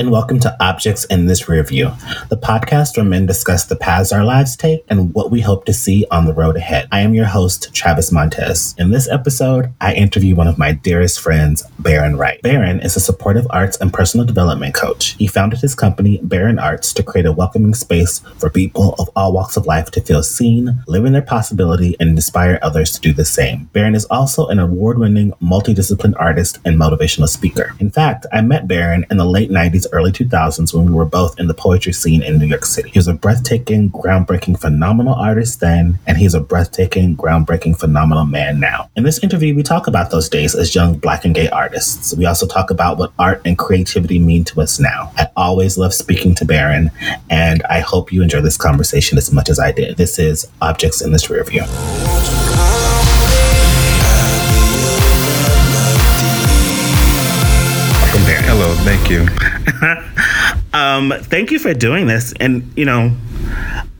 And welcome to Objects in This Rearview, the podcast where men discuss the paths our lives take and what we hope to see on the road ahead. I am your host, Travis Montez. In this episode, I interview one of my dearest friends, Baron Wright. Baron is a supportive arts and personal development coach. He founded his company, Baron Arts, to create a welcoming space for people of all walks of life to feel seen, live in their possibility, and inspire others to do the same. Baron is also an award winning, multidisciplined artist and motivational speaker. In fact, I met Baron in the late 90s, early 2000s when we were both in the poetry scene in New York City. He was a breathtaking, groundbreaking, phenomenal artist then, and he's a breathtaking, groundbreaking, phenomenal man now. In this interview, we talk about those days as young black and gay artists. We also talk about what art and creativity mean to us now. I always love speaking to Baron, and I hope you enjoy this conversation as much as I did. This is Objects in This Rear View. Welcome, Baron. Hello, thank you. Um, thank you for doing this. And, you know,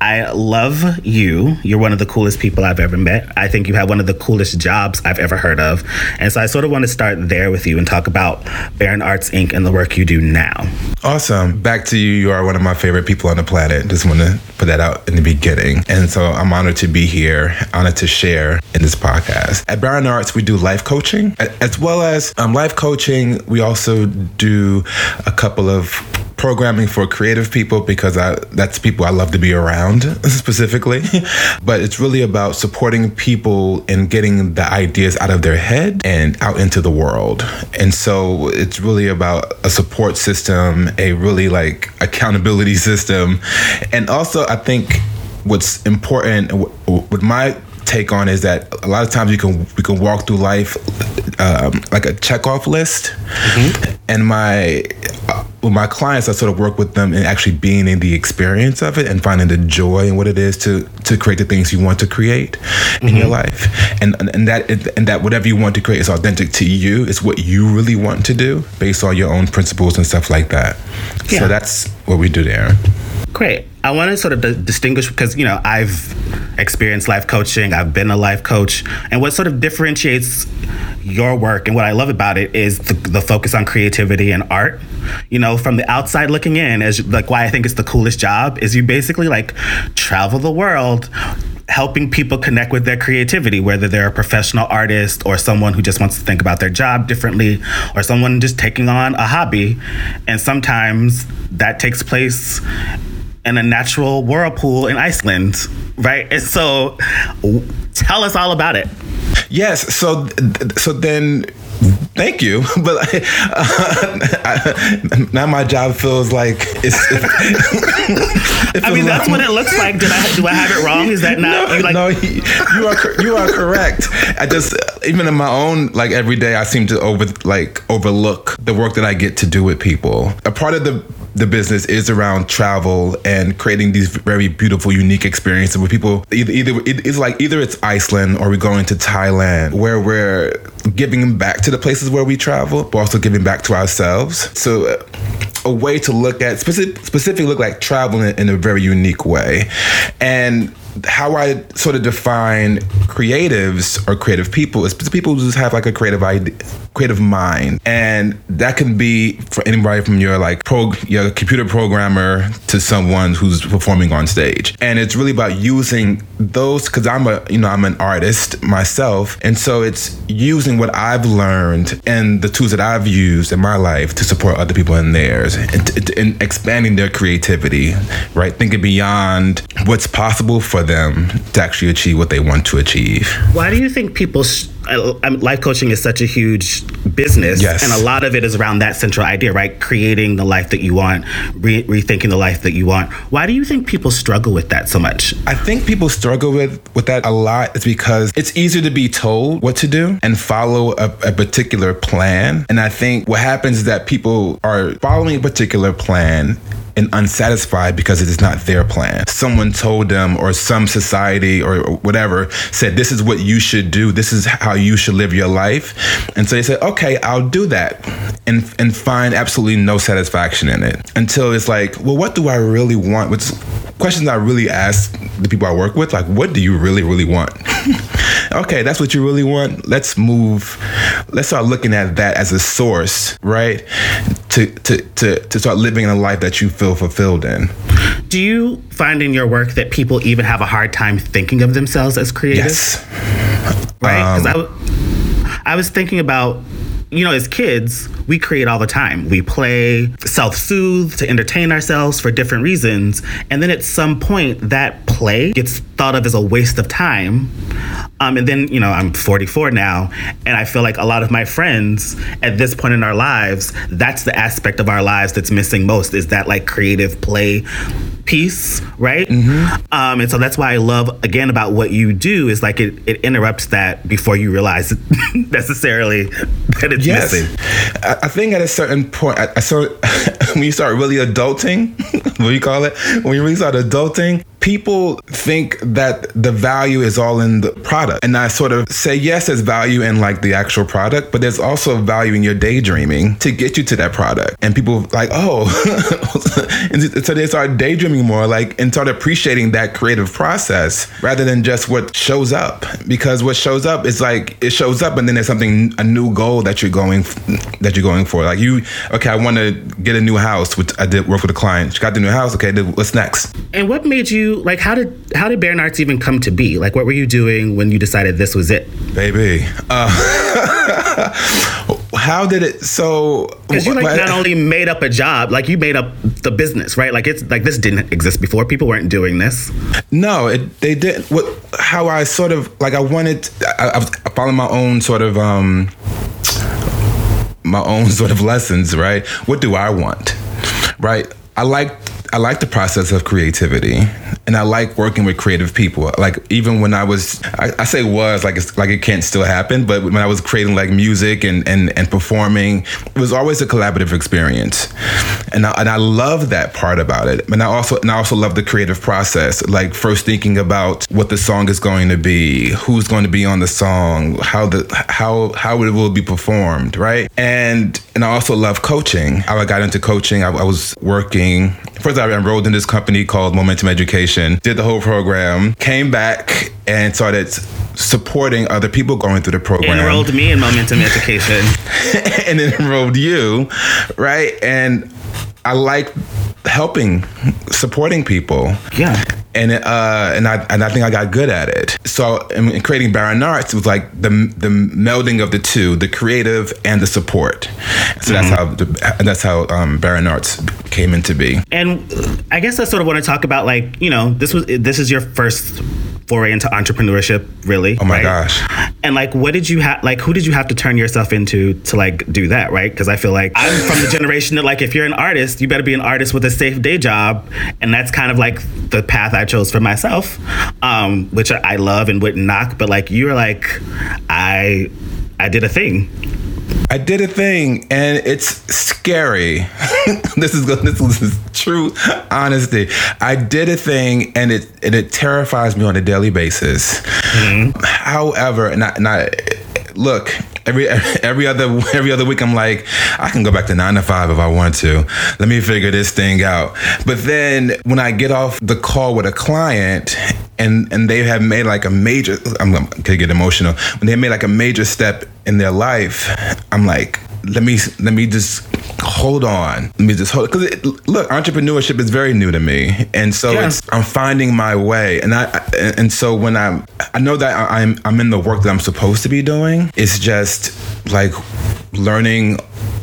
I love you. You're one of the coolest people I've ever met. I think you have one of the coolest jobs I've ever heard of. And so I sort of want to start there with you and talk about Baron Arts Inc. and the work you do now. Awesome. Back to you. You are one of my favorite people on the planet. Just want to put that out in the beginning. And so I'm honored to be here, honored to share in this podcast. At Baron Arts, we do life coaching. As well as um, life coaching, we also do a couple of programming for creative people because I, that's people I love to be around specifically. but it's really about supporting people and getting the ideas out of their head and out into the world. And so it's really about a support system, a really like accountability system. And also, I think what's important with my take on is that a lot of times you can we can walk through life um, like a checkoff list, mm-hmm. and my uh, with my clients, I sort of work with them in actually being in the experience of it and finding the joy in what it is to to create the things you want to create mm-hmm. in your mm-hmm. life, and and that and that whatever you want to create is authentic to you. It's what you really want to do based on your own principles and stuff like that. Yeah. So that's what we do there. Great. I want to sort of distinguish because, you know, I've experienced life coaching, I've been a life coach, and what sort of differentiates your work and what I love about it is the, the focus on creativity and art. You know, from the outside looking in, as like why I think it's the coolest job is you basically like travel the world helping people connect with their creativity, whether they're a professional artist or someone who just wants to think about their job differently or someone just taking on a hobby. And sometimes that takes place in a natural whirlpool in Iceland, right? And so tell us all about it. Yes. So, so then Thank you, but uh, I, now my job feels like it's. it I mean, that's what it looks like. Did I do I have it wrong? Is that not? No, like, no you, you are you are correct. I just even in my own like every day, I seem to over like overlook the work that I get to do with people. A part of the the business is around travel and creating these very beautiful, unique experiences with people. Either, either it's like either it's Iceland or we're going to Thailand, where we're giving back to the places where we travel, but also giving back to ourselves. So. Uh, a way to look at specific, specifically look like traveling in a very unique way and how I sort of define creatives or creative people is people who just have like a creative idea, creative mind, and that can be for anybody from your like pro, your computer programmer to someone who's performing on stage. And it's really about using those because I'm a you know I'm an artist myself, and so it's using what I've learned and the tools that I've used in my life to support other people in theirs and, and expanding their creativity, right? Thinking beyond what's possible for them to actually achieve what they want to achieve. Why do you think people? life coaching is such a huge business, yes. and a lot of it is around that central idea, right? Creating the life that you want, re- rethinking the life that you want. Why do you think people struggle with that so much? I think people struggle with with that a lot. Is because it's easier to be told what to do and follow a, a particular plan. And I think what happens is that people are following a particular plan and unsatisfied because it is not their plan. Someone told them, or some society or whatever said, This is what you should do. This is how you should live your life. And so they said, Okay, I'll do that. And, and find absolutely no satisfaction in it until it's like, Well, what do I really want? Which questions I really ask the people I work with, like, What do you really, really want? okay, that's what you really want. Let's move. Let's start looking at that as a source, right? to, to, to, to start living in a life that you feel fulfilled in. Do you find in your work that people even have a hard time thinking of themselves as creative? Yes. Right? Because um, I, w- I was thinking about you know, as kids, we create all the time. We play, self soothe to entertain ourselves for different reasons. And then at some point, that play gets thought of as a waste of time. Um, and then, you know, I'm 44 now, and I feel like a lot of my friends at this point in our lives, that's the aspect of our lives that's missing most is that like creative play piece, right? Mm-hmm. Um, and so that's why I love again about what you do is like it, it interrupts that before you realize necessarily that it's yes. missing. I think at a certain point, I, I saw when you start really adulting, what do you call it? When you really start adulting, people think that the value is all in the product. And I sort of say, yes, there's value in like the actual product, but there's also value in your daydreaming to get you to that product. And people like, oh, so they start daydreaming more, like, and start appreciating that creative process rather than just what shows up. Because what shows up is like, it shows up and then there's something, a new goal that you're going, that you're going for. Like you, okay, I want to get a new house, which I did work with a client. She got the new house. Okay, what's next? And what made you like how did how did Baron Arts even come to be? Like what were you doing when you decided this was it? Baby. Uh, how did it so because you like not only made up a job like you made up the business right like it's like this didn't exist before people weren't doing this no it, they did what how i sort of like i wanted i, I was following my own sort of um my own sort of lessons right what do i want right i like I like the process of creativity and I like working with creative people. Like even when I was, I, I, say was like it's like it can't still happen, but when I was creating like music and and, and performing, it was always a collaborative experience, and I, and I love that part about it. And I also and I also love the creative process, like first thinking about what the song is going to be, who's going to be on the song, how the how how it will be performed, right? And and I also love coaching. How I got into coaching. I, I was working first. I enrolled in this company called Momentum Education, did the whole program, came back and started supporting other people going through the program. Enrolled me in Momentum Education. and then enrolled you, right? And I like helping, supporting people. Yeah and uh, and I and I think I got good at it. So in, creating Baron Arts, it was like the the melding of the two, the creative and the support. So mm-hmm. that's how the, that's how um, Baron Arts came into be. And I guess I sort of want to talk about like you know this was this is your first foray into entrepreneurship, really. Oh my right? gosh! And like, what did you have? Like, who did you have to turn yourself into to like do that? Right? Because I feel like I'm from the generation that like, if you're an artist, you better be an artist with a safe day job, and that's kind of like the path I chose for myself, um, which I love and wouldn't knock. But like, you were like, I, I did a thing I did a thing, and it's scary. this is this is true honesty. I did a thing, and it and it terrifies me on a daily basis. Mm-hmm. However, and I, and I look every every other every other week I'm like I can go back to 9 to 5 if I want to. Let me figure this thing out. But then when I get off the call with a client and and they have made like a major I'm, I'm gonna get emotional. When they made like a major step in their life, I'm like let me let me just hold on. Let me just hold because look, entrepreneurship is very new to me, and so yeah. it's I'm finding my way, and I and so when I'm I know that I'm I'm in the work that I'm supposed to be doing. It's just like learning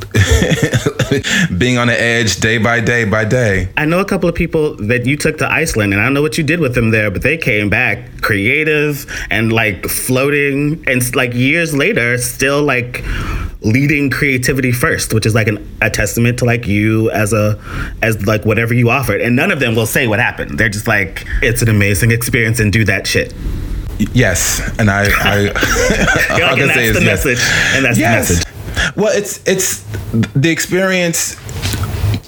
being on the edge day by day by day. I know a couple of people that you took to Iceland, and I don't know what you did with them there, but they came back creative and like floating, and like years later, still like leading creativity first, which is like an, a testament to like you as a as like whatever you offered. And none of them will say what happened. They're just like it's an amazing experience and do that shit. Yes, and I, I, like, and that's the yes. message, and that's yes. the message. Well, it's it's the experience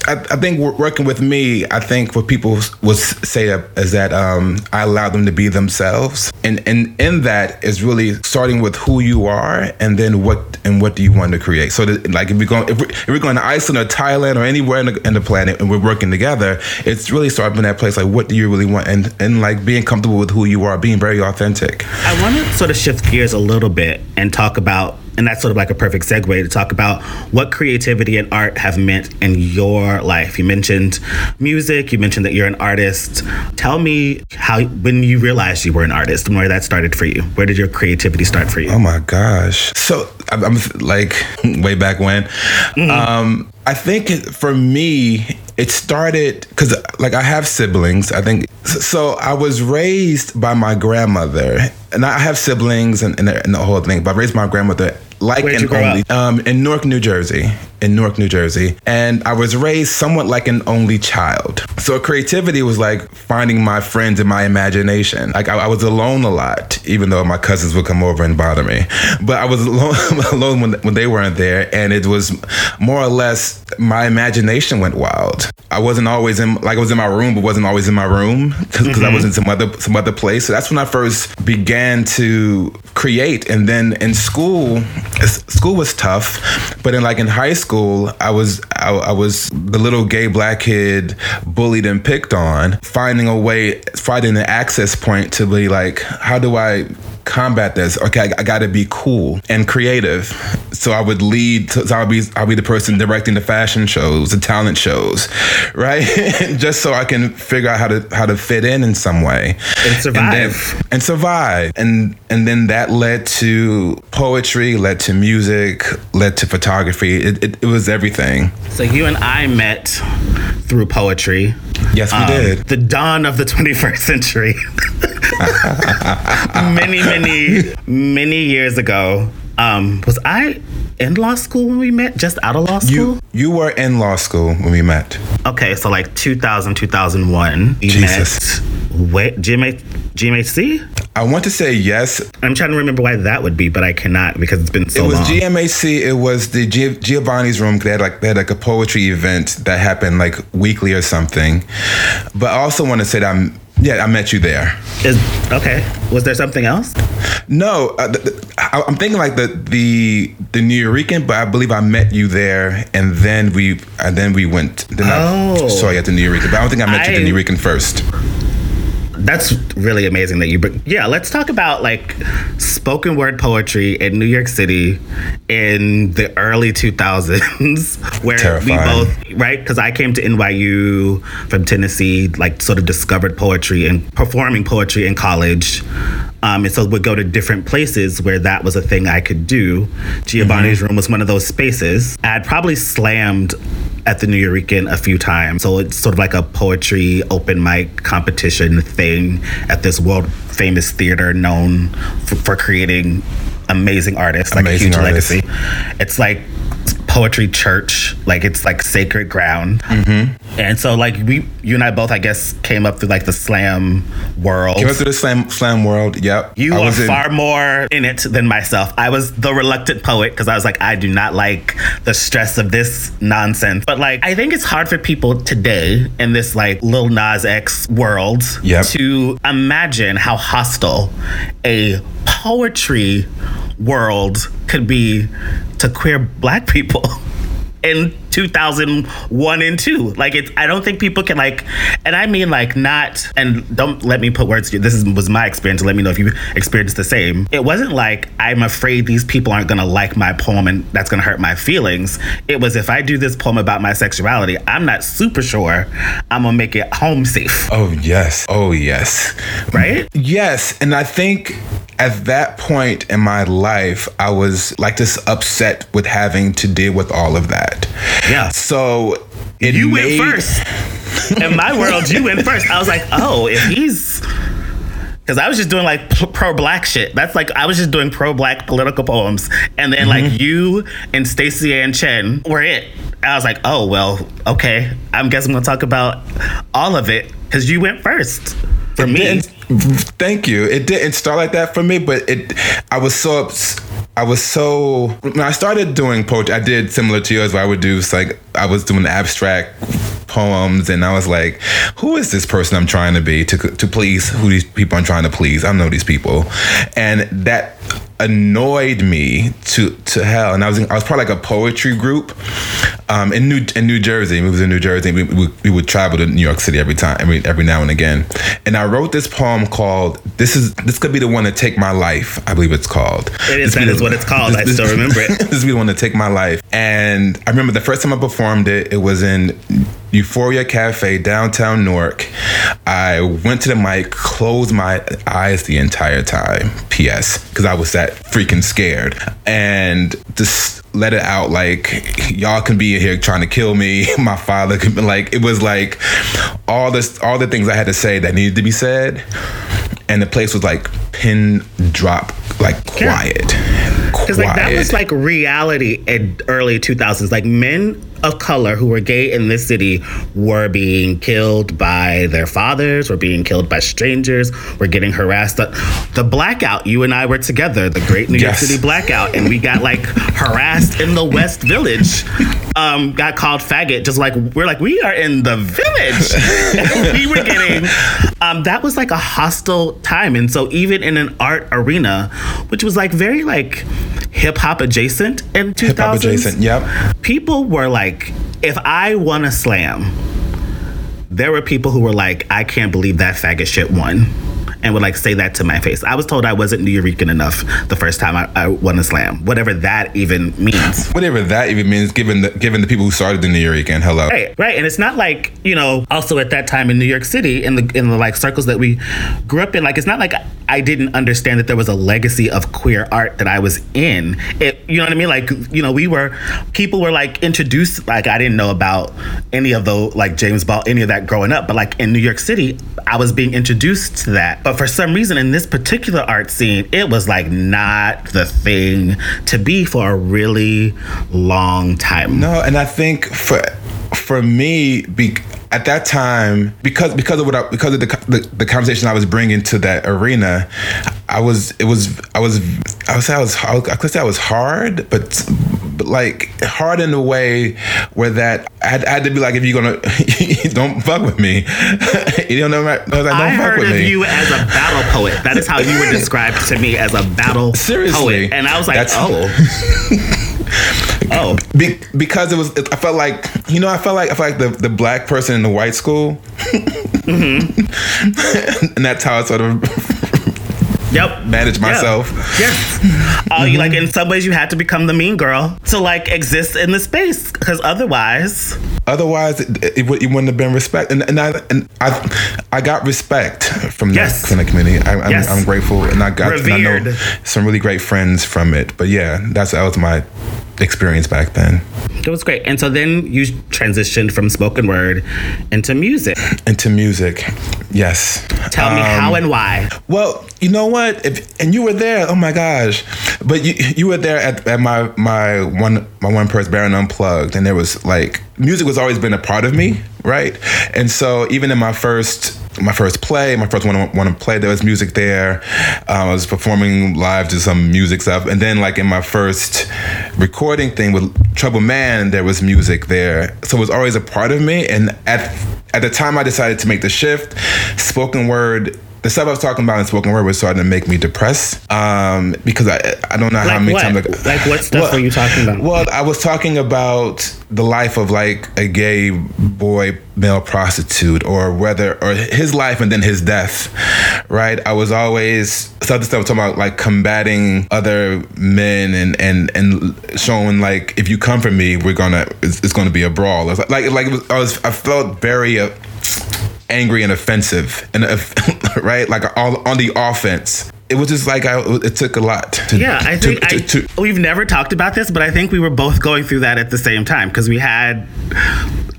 I, I, think working with me, I think what people would say is that um, I allow them to be themselves, and and in that is really starting with who you are, and then what and what do you want to create. So, that, like if we go if we're, if we're, going to Iceland or Thailand or anywhere in the, in the, planet, and we're working together, it's really starting from that place. Like, what do you really want, and and like being comfortable with who you are, being very authentic. I want to sort of shift gears a little bit and talk about and that's sort of like a perfect segue to talk about what creativity and art have meant in your life. You mentioned music, you mentioned that you're an artist. Tell me how, when you realized you were an artist and where that started for you. Where did your creativity start for you? Oh my gosh. So I'm, like way back when. Mm-hmm. Um, I think for me, it started because like I have siblings. I think so. I was raised by my grandmother, and I have siblings and, and, the, and the whole thing. But I raised my grandmother like Where'd an only um, in Newark, New Jersey. In Newark, New Jersey, and I was raised somewhat like an only child. So creativity was like finding my friends in my imagination. Like I, I was alone a lot, even though my cousins would come over and bother me. But I was alone, alone when when they weren't there, and it was more or less my imagination went wild. I wasn't always in like I was in my room, but wasn't always in my room because mm-hmm. I was in some other some other place. So that's when I first began to create, and then in school school was tough, but in like in high school, I was I, I, was the little gay black kid bullied and picked on, finding a way, finding an access point to be like, how do I combat this. Okay, I, I got to be cool and creative. So I would lead. So I'll be I'll be the person directing the fashion shows, the talent shows, right? Just so I can figure out how to how to fit in in some way and survive and, then, and survive. And and then that led to poetry, led to music, led to photography. It, it, it was everything. So you and I met through poetry. Yes, we um, did. The dawn of the 21st century. many, many, many years ago. Um, was I in law school when we met? Just out of law school? You, you were in law school when we met. Okay, so like 2000, 2001. We Jesus. met. Wait, GMA, GMHC? I want to say yes. I'm trying to remember why that would be, but I cannot because it's been so long. It was long. GMHC. It was the G- Giovanni's room. They had like they had like a poetry event that happened like weekly or something. But I also want to say that I'm yeah, I met you there. Is okay. Was there something else? No, uh, I, am thinking like the the the New Nuyorican, but I believe I met you there, and then we and then we went. Then oh. I saw you at the Nuyorican, but I don't think I met I, you at the Nuyorican first that's really amazing that you bring. Yeah, let's talk about like spoken word poetry in New York City in the early 2000s, where Terrifying. we both right because I came to NYU from Tennessee, like sort of discovered poetry and performing poetry in college. Um, and so would go to different places where that was a thing I could do. Giovanni's mm-hmm. room was one of those spaces. I'd probably slammed at the Nuyorican a few times. So it's sort of like a poetry open mic competition thing at this world famous theater known for, for creating amazing artists, like amazing a huge artists. legacy. It's like poetry church. Like it's like sacred ground. Mm-hmm. And so like we, you and I both, I guess, came up through like the slam world. Came up through the slam slam world. Yep. You I are far in- more in it than myself. I was the reluctant poet because I was like, I do not like the stress of this nonsense. But like, I think it's hard for people today in this like Lil Nas X world yep. to imagine how hostile a poetry world could be to queer black people. In 2001 and 2 like it's i don't think people can like and i mean like not and don't let me put words this is, was my experience. Let me know if you experienced the same. It wasn't like i'm afraid these people aren't gonna like my poem and that's gonna hurt my feelings. It was if i do this poem about my sexuality i'm not super sure i'm gonna make it home safe. Oh yes. Oh yes. Right? Yes. And i think at that point in my life, I was like just upset with having to deal with all of that. Yeah. So it you made... went first. in my world, you went first. I was like, oh, if he's because I was just doing like pro black shit. That's like I was just doing pro black political poems, and then mm-hmm. like you and Staceyann Chin were it. I was like, oh well, okay. I'm gonna talk about all of it because you went first for it me. Thank you. It didn't start like that for me, but it. I was so. I was so when I started doing poetry. I did similar to yours, where I would do like I was doing abstract poems, and I was like, "Who is this person I'm trying to be to to please? Who these people I'm trying to please? I know these people," and that annoyed me to to hell. And I was in, I was part of like a poetry group, um, in New in New Jersey. We was in New Jersey. We, we, we would travel to New York City every time, every every now and again. And I wrote this poem called "This is this could be the one to take my life." I believe it's called. It is. That is what it's called. I still remember it. this is the one to take my life. And I remember the first time I performed it. It was in Euphoria Cafe downtown Newark. I went to the mic, closed my eyes the entire time. P.S. Because I was that freaking scared, and just let it out. Like y'all can be here trying to kill me. My father could be like. It was like all this, all the things I had to say that needed to be said, and the place was like pin drop, like quiet. Because like that was like reality in early 2000s. Like men of color who were gay in this city were being killed by their fathers, were being killed by strangers, were getting harassed. The, the blackout, you and I were together, the great New York. City blackout, and we got like harassed in the West Village. Um, got called faggot, just like we're like, we are in the village. we were getting um, that was like a hostile time. And so even in an art arena, which was like very like hip hop adjacent in 2000s. Hip hop adjacent, yep. People were like, if I won a slam, there were people who were like, I can't believe that faggot shit won and would like say that to my face. I was told I wasn't New Nuyorican enough the first time I, I won a slam, whatever that even means. Whatever that even means, given the given the people who started the New Nuyorican. Hello. Right, right, and it's not like you know. Also at that time in New York City, in the in the like circles that we grew up in, like it's not like I didn't understand that there was a legacy of queer art that I was in. It, you know what I mean? Like you know, we were people were like introduced. Like I didn't know about any of the like James Ball, any of that growing up, but like in New York City, I was being introduced to that. But for some reason, in this particular art scene, it was like not the thing to be for a really long time. No, and I think for for me, be, at that time, because because of what I, because of the, the, the conversation I was bringing to that arena, I was it was I was I would say I was I could say I was hard, but but like hard in a way where that I had, I had to be like, if you're gonna don't fuck with me, you don't know. I, was like, don't I fuck heard with of me. you as a battle poet. That is how you were described to me as a battle Seriously, poet, and I was like, That's, oh. Oh, Be- because it was. I felt like you know. I felt like I felt like the, the black person in the white school, mm-hmm. and that's how I sort of Yep. Manage myself. Yeah, Uh, mm-hmm. like in some ways, you had to become the mean girl to like exist in the space because otherwise, otherwise it, it, it, wouldn't have been respect. And, and I and I I got respect from yes. that the community. I, am yes. I'm grateful, and I got and I know some really great friends from it. But yeah, that's that was my experience back then. It was great. And so then you transitioned from spoken word into music. Into music, yes. Tell um, me how and why. Well, you know what? If, and you were there. Oh my gosh! But you you were there at, at my my one my one person Baron Unplugged, and there was like music was always been a part of me, right? And so even in my first my first play, my first one one play, there was music there. Um, I was performing live to some music stuff, and then like in my first recording thing with Trouble Man, there was music there, so it was always a part of me. And at at the time I decided to make the shift, spoken word the stuff I was talking about in spoken word was starting to make me depressed um, because I I don't know like how many what? times like what stuff well, are you talking about? Well, I was talking about the life of like a gay boy male prostitute or whether or his life and then his death right i was always the stuff stuff talking about like combating other men and and and showing like if you come for me we're gonna it's, it's gonna be a brawl like like, like was, i was i felt very uh, angry and offensive and uh, right like all on the offense it was just like I, it took a lot. To, yeah, I think to, to, I, we've never talked about this, but I think we were both going through that at the same time because we had,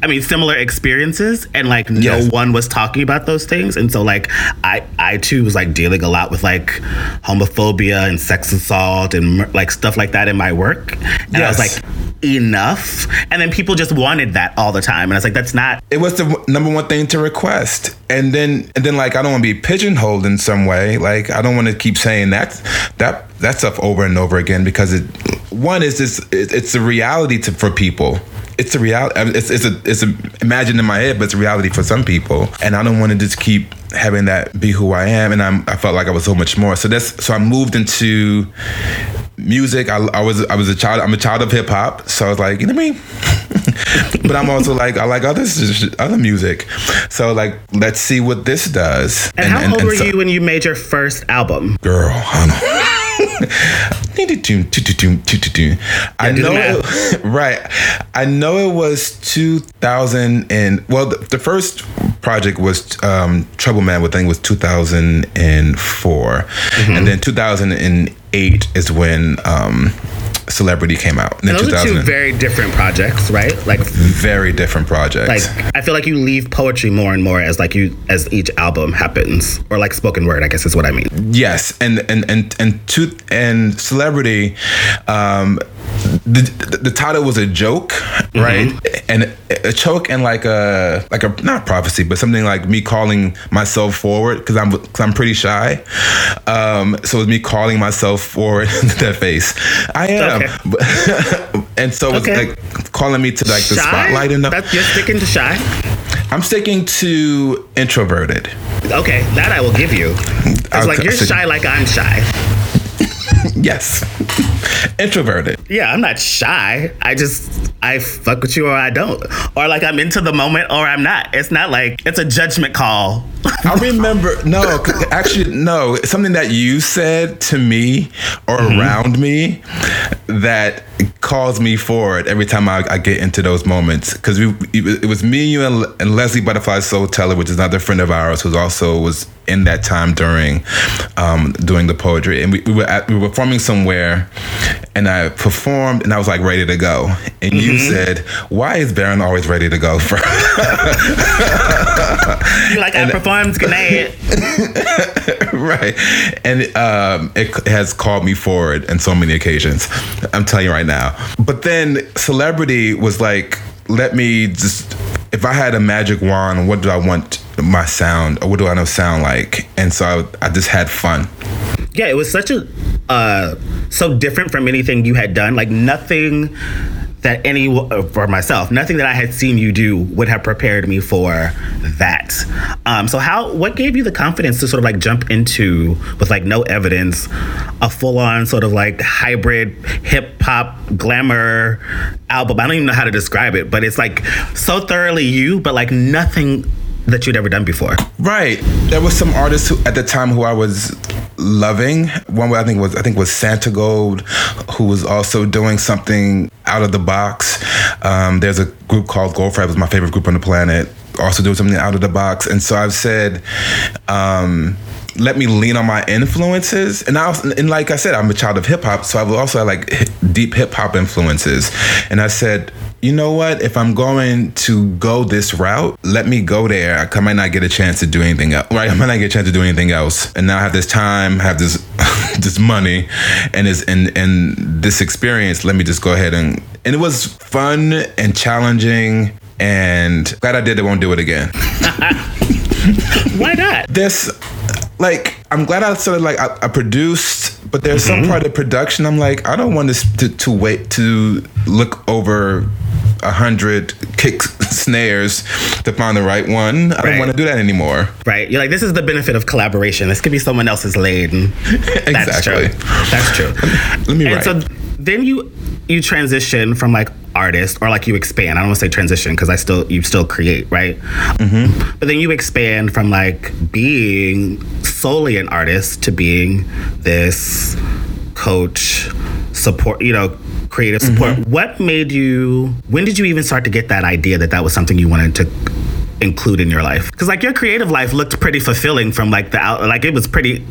I mean, similar experiences, and like no yes. one was talking about those things, and so like I, I too was like dealing a lot with like homophobia and sex assault and like stuff like that in my work, and yes. I was like, enough, and then people just wanted that all the time, and I was like, that's not. It was the number one thing to request, and then and then like I don't want to be pigeonholed in some way, like I don't want to keep saying that that that stuff over and over again because it one is this it, it's a reality to, for people it's a reality it's, it's a it's a imagined in my head but it's a reality for some people and i don't want to just keep having that be who i am and I'm, i felt like i was so much more so that's so i moved into music. I, I was I was a child. I'm a child of hip hop, so I was like, you know what I mean. but I'm also like I like other other music, so like let's see what this does. And, and how and, old and were so, you when you made your first album? Girl, I I know, right? I know it was 2000 and well, the, the first project was um, Trouble Man. I think was 2004, mm-hmm. and then 2008 is when. Um, Celebrity came out. And those are two very different projects, right? Like very different projects. Like I feel like you leave poetry more and more as like you as each album happens, or like spoken word. I guess is what I mean. Yes, and and and and to and Celebrity. Um, the, the title was a joke, right? Mm-hmm. And a joke and like a like a not prophecy, but something like me calling myself forward because I'm cause I'm pretty shy. Um, so it was me calling myself forward in that face. I am, okay. and so it's okay. like calling me to like the spotlight and the, That's, you're sticking to shy. I'm sticking to introverted. Okay, that I will give you. It's like you're shy, like I'm shy. yes. Introverted. Yeah, I'm not shy. I just I fuck with you or I don't. Or like I'm into the moment or I'm not. It's not like it's a judgment call. I remember no, actually no, something that you said to me or mm-hmm. around me that calls me forward every time I, I get into those moments because it was me, you, and, and Leslie Butterfly Soul Teller, which is another friend of ours who also was in that time during um, doing the poetry, and we, we were at, we were performing somewhere, and I performed, and I was like ready to go, and mm-hmm. you said, "Why is Baron always ready to go?" For like and, I performed, good night. right, and um, it has called me forward in so many occasions. I'm telling you right now. But then celebrity was like, let me just if I had a magic wand, what do I want my sound or what do I know sound like? And so I, I just had fun. Yeah, it was such a uh, so different from anything you had done. Like nothing that any for myself, nothing that I had seen you do would have prepared me for that. Um, so how what gave you the confidence to sort of like jump into with like no evidence, a full on sort of like hybrid hip hop glamour album? I don't even know how to describe it, but it's like so thoroughly you, but like nothing that you'd ever done before. Right. There was some artists who, at the time who I was loving. One I think was I think was Santogold, who was also doing something out of the box. Um, there's a group called Goldfrapp, was my favorite group on the planet. Also doing something out of the box, and so I've said. Um, let me lean on my influences. And I was, and like I said, I'm a child of hip hop, so I have also have like deep hip hop influences. And I said, you know what? If I'm going to go this route, let me go there. I might not get a chance to do anything else. Right? I might not get a chance to do anything else. And now I have this time, have this this money, and this and and this experience. Let me just go ahead and and it was fun and challenging. And glad I did it. Won't do it again. Why not? This like I'm glad I sort of like I, I produced, but there's mm-hmm. some part of production I'm like I don't want this to, to wait to look over a hundred kick snares to find the right one. I right. don't want to do that anymore. Right. You're like, this is the benefit of collaboration. This could be someone else's lane. exactly. That's true. That's true. Let me, write. So then you you transition from like artist or like you expand. I don't want to say transition because I still you still create, right? Mm-hmm. But then you expand from like being solely an artist to being this coach, support, you know, creative support. Mm-hmm. What made you? When did you even start to get that idea that that was something you wanted to include in your life? Because like your creative life looked pretty fulfilling from like the out, like it was pretty,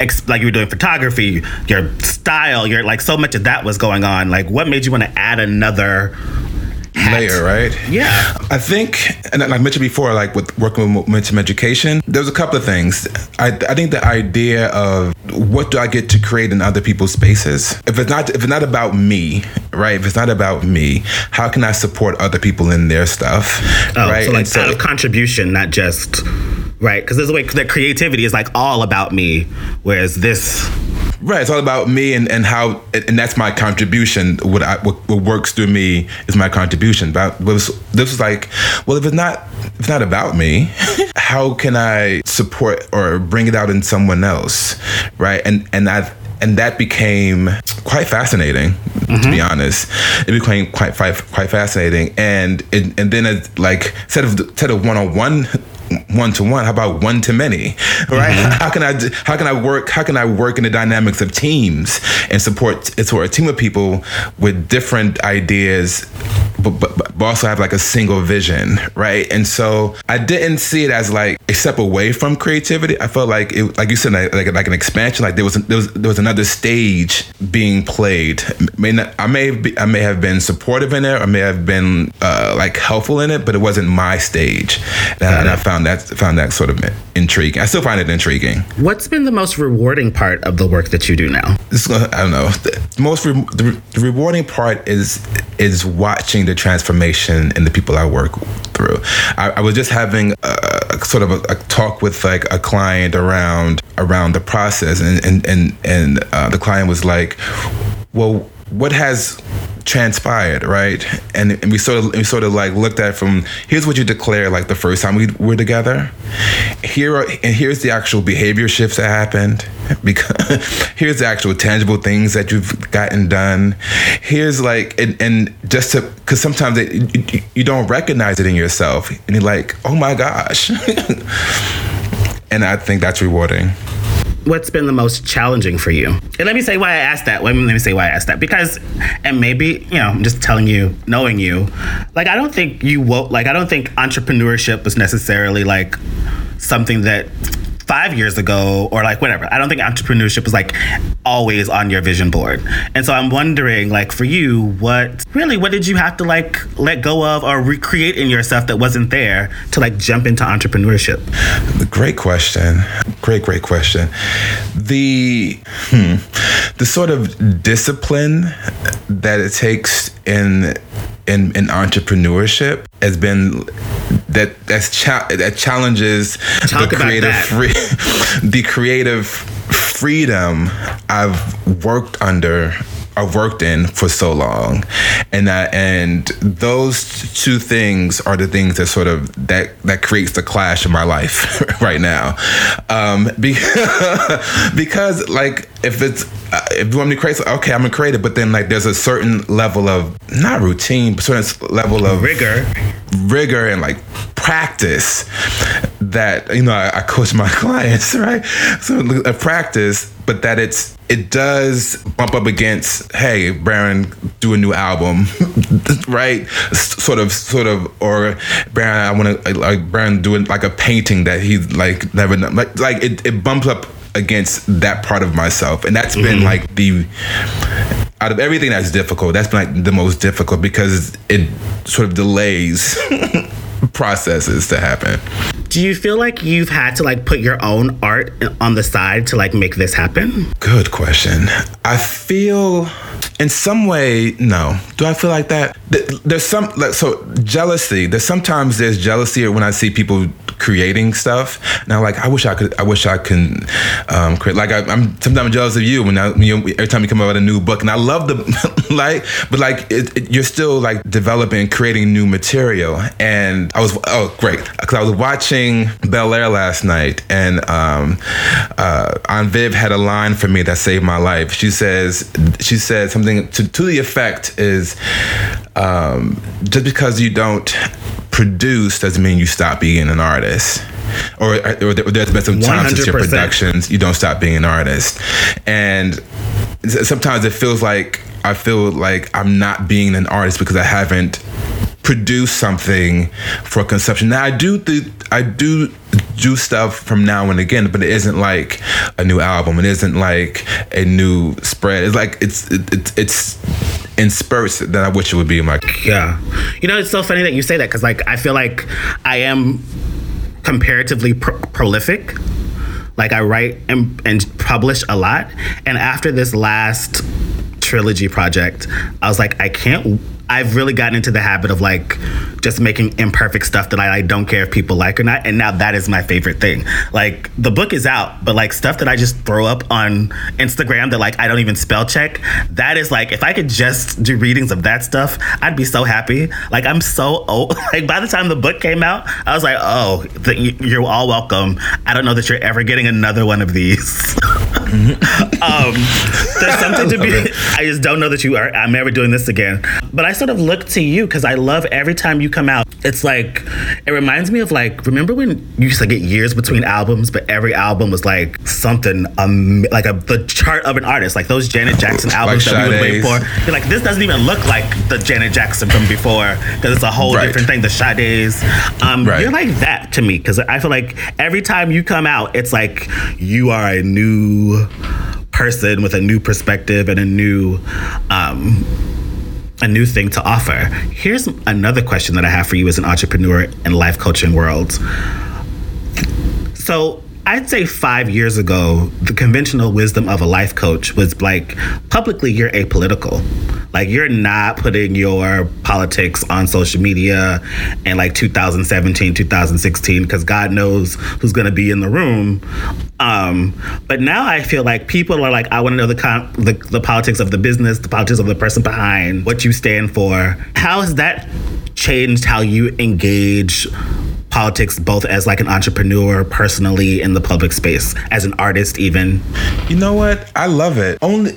ex- like you were doing photography, your style, your like so much of that was going on. Like what made you want to add another hat. layer, right? Yeah. I think, and like I mentioned before, like with working with momentum education, there's a couple of things. I, I think the idea of what do I get to create in other people's spaces? If it's not if it's not about me, right? If it's not about me, how can I support other people in their stuff? Oh, right. So like so, out of contribution, not just right? Because there's a way that creativity is like all about me, whereas this Right. It's all about me and, and how, and that's my contribution. What, I, what, what works through me is my contribution. But was, this was like, well, if it's not, if it's not about me, how can I support or bring it out in someone else? Right. And, and I, and that became quite fascinating, mm-hmm. to be mm-hmm. honest. It became quite quite fascinating, and it, and then it, like instead of instead of one on one to one? How about one to many? Right? Mm-hmm. How can I how can I work how can I work in the dynamics of teams and support support a team of people with different ideas, but, but, but also have like a single vision, right? And so I didn't see it as like a step away from creativity. I felt like it, like you said, like like, like an expansion. Like there was there was there was another stage being played. May not, I may be, I may have been supportive in it, or may have been uh, like helpful in it, but it wasn't my stage, and, and I found found that found that sort of intriguing. I still find it intriguing. What's been the most rewarding part of the work that you do now? I don't know. The most re- the, the rewarding part is is watching the transformation in the people I work through. I, I was just having a, a sort of a, a, talk with like a client around around the process, and and and, and uh, the client was like, "Well, what has transpired, right? And, and we sort of we sort of like looked at from here's what you declared like the first time we were together. Here are, and here's the actual behavior shifts that happened. Because here's the actual tangible things that you've gotten done. Here's like and, and just to because sometimes it, you, you don't recognize it in yourself, and you're like, oh my gosh. and I think that's rewarding what's been the most challenging for you? And let me say why I asked that. Let me, let me say why I asked that. Because, and maybe, you know, I'm just telling you, knowing you, like, I don't think you woke, like, I don't think entrepreneurship was necessarily like something that five years ago or like whatever. I don't think entrepreneurship was like always on your vision board. And so I'm wondering, like for you, what really what did you have to like let go of or recreate in yourself that wasn't there to like jump into entrepreneurship? Great question. Great, great question. The hmm, the sort of discipline that it takes in in, in entrepreneurship has been that that's cha- that challenges Talk the creative free the creative freedom I've worked under I've worked in for so long, and that and those two things are the things that sort of that that creates the clash in my life right now, um, because, because like if it's uh, if you want me to create, okay, I'm gonna create it, but then like there's a certain level of not routine, but certain level of rigor, rigor and like practice that you know I, I coach my clients right? So a practice but that it's it does bump up against hey Baron do a new album right? Sort of sort of or Baron I want to like Baron doing like a painting that he's like never like like it, it bumps up against that part of myself and that's mm-hmm. been like the out of everything that's difficult that's been like the most difficult because it sort of delays processes to happen. Do you feel like you've had to like put your own art on the side to like make this happen? Good question. I feel in some way no do i feel like that there's some like so jealousy there's sometimes there's jealousy when i see people creating stuff. Now, like I wish I could. I wish I can um, create. Like I, am sometimes jealous of you when I, you know, every time you come out with a new book, and I love the like, but like it, it, you're still like developing, creating new material. And I was oh great because I was watching Bel Air last night, and um, uh, Aunt Viv had a line for me that saved my life. She says she said something to to the effect is um, just because you don't produce doesn't mean you stop being an artist. Or, uh, or there's been some times since your productions, you don't stop being an artist. And sometimes it feels like I feel like I'm not being an artist because I haven't produced something for consumption. Now I do the I do do stuff from now and again, but it isn't like a new album. It isn't like a new spread. It's like it's it, it's in spurts that I wish it would be in my. Yeah, you know, it's so funny that you say that because like I feel like I am comparatively pro- prolific. Like I write and, and publish a lot, and after this last trilogy project, I was like, I can't I've really gotten into the habit of like just making imperfect stuff that I, don't care if people like or not. And now that is my favorite thing. Like the book is out, but like stuff that I just throw up on Instagram that like I don't even spell check, that is like if I could just do readings of that stuff, I'd be so happy. Like I'm so old. Like by the time the book came out, I was like, oh, the, you're all welcome. I don't know that you're ever getting another one of these. um, there's something to be. I just don't know that you are. I'm never doing this again. But I sort of look to you because I love every time you come out. It's like it reminds me of like remember when you used to get years between albums, but every album was like something um like a the chart of an artist, like those Janet Jackson albums like that we would wait for. You're like this doesn't even look like the Janet Jackson from before because it's a whole right. different thing. The Sade's, um, right. you're like that to me because I feel like every time you come out, it's like you are a new person with a new perspective and a new um, a new thing to offer. Here's another question that I have for you as an entrepreneur in life coaching world. So I'd say five years ago, the conventional wisdom of a life coach was like publicly you're apolitical. Like you're not putting your politics on social media in like 2017, 2016, because God knows who's going to be in the room. Um, but now I feel like people are like, I want to know the, con- the the politics of the business, the politics of the person behind what you stand for. How has that changed how you engage politics both as like an entrepreneur personally in the public space as an artist even you know what i love it only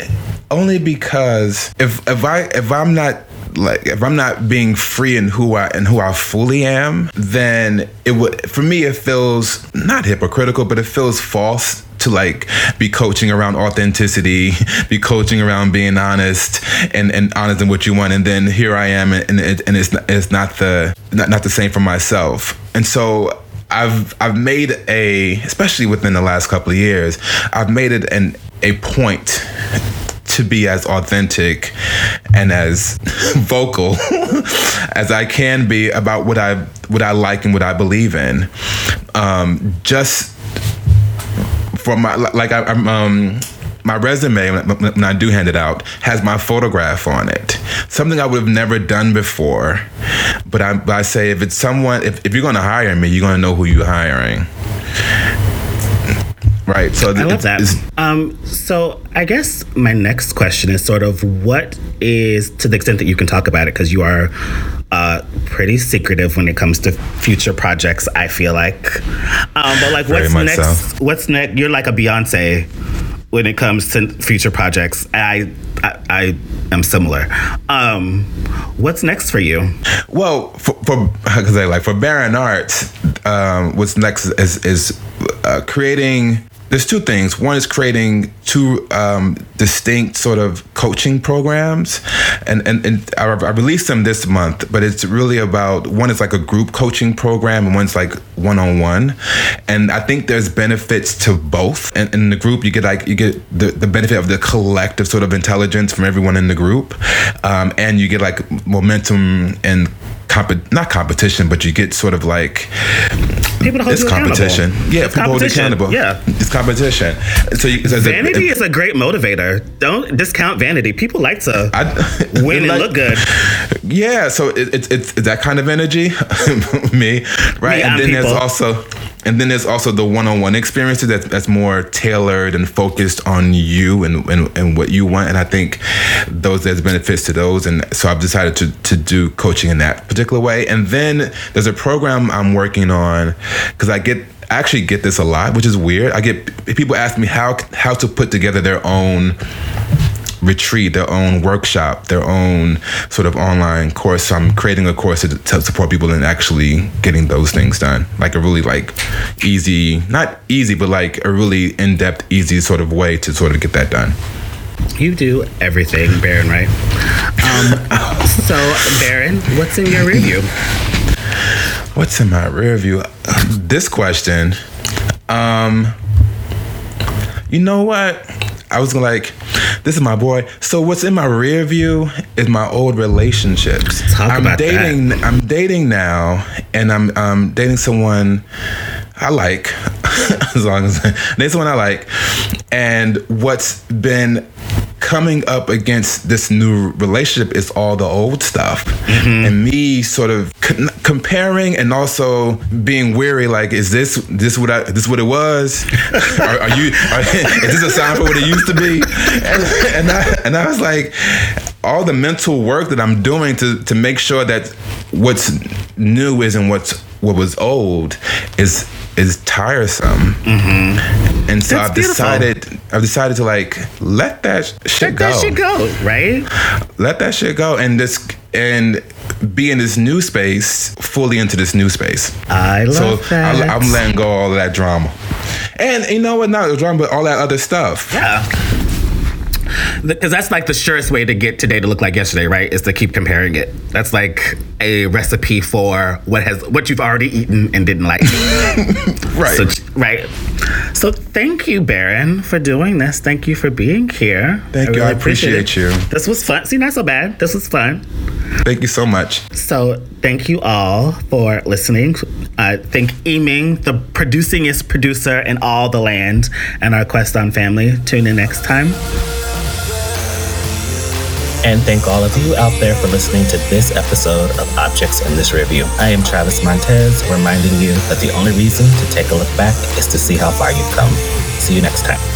only because if if i if i'm not like if I'm not being free in who I and who I fully am, then it would for me it feels not hypocritical, but it feels false to like be coaching around authenticity, be coaching around being honest and, and honest in what you want. And then here I am and, it, and it's, not, it's not the, not, not the same for myself. And so I've I've made a especially within the last couple of years, I've made it an a point to be as authentic and as vocal as I can be about what I what I like and what I believe in. Um, just for my like I, am um my resume when I do hand it out has my photograph on it. Something I would have never done before. But I, I say if it's someone if, if you're going to hire me, you're going to know who you're hiring. Right. So I love that. Um, so I guess my next question is sort of what is to the extent that you can talk about it because you are uh, pretty secretive when it comes to future projects. I feel like, um, but like, what's next? So. What's next? You're like a Beyonce when it comes to future projects. I I, I am similar. Um, what's next for you? Well, for, for cause I like for Baron Arts, um, what's next is is uh, creating there's two things. One is creating two um, distinct sort of coaching programs, and and, and I, I, released them this month. But it's really about one is like a group coaching program, and one's like one on one. And I think there's benefits to both. And in the group, you get like you get the, the benefit of the collective sort of intelligence from everyone in the group, um, and you get like momentum and comp- not competition, but you get sort of like people hold it's you competition. Yeah, it's people hold you accountable. Yeah, it's competition. So you, vanity a, is a great motivator. Don't discount vanity. People like to I, win and look good. Yeah, so it, it, it's that kind of energy. me, right? Me, and then people. there's also and then there's also the one-on-one experiences that, that's more tailored and focused on you and, and, and what you want. And i think those there's benefits to those. And so i've decided to, to do coaching in that particular way. And then there's a program i'm working on because i get I actually get this a lot, which is weird. I get people ask me how how to put together their own retreat, their own workshop, their own sort of online course. So I'm creating a course to, to support people in actually getting those things done. Like a really like easy, not easy, but like a really in-depth, easy sort of way to sort of get that done. You do everything, Baron, right? Um, so, Baron, what's in your rear view? What's in my rear view? This question, um, you know what? I was like, this is my boy. So what's in my rear view is my old relationships. Talk I'm about dating. That. I'm dating now, and I'm um, dating someone I like, as long as dating someone I like. And what's been coming up against this new relationship is all the old stuff mm-hmm. and me sort of comparing and also being weary like is this this what I this what it was are, are, you are, is this a sign for what it used to be and, and I and I was like all the mental work that I'm doing to to make sure that what's new isn't what's what was old is is tiresome. Mm-hmm. And so That's I've beautiful. decided I've decided to like let that shit Let go. that shit go, right? Let that shit go and this and be in this new space, fully into this new space. I So love that. I, I'm letting go of all of that drama. And you know what? Not the drama, but all that other stuff. Yeah. Because that's like the surest way to get today to look like yesterday, right? Is to keep comparing it. That's like a recipe for what has what you've already eaten and didn't like. Right. So, right. So thank you, Baron, for doing this. Thank you for being here. Thank you. I appreciate you. This was fun. See, not so bad. This was fun. Thank you so much. So thank you all for listening. Uh, thank Eming, the producingest producer in all the land, and our Quest on family. Tune in next time. And thank all of you out there for listening to this episode of Objects in This Rear View. I am Travis Montez, reminding you that the only reason to take a look back is to see how far you've come. See you next time.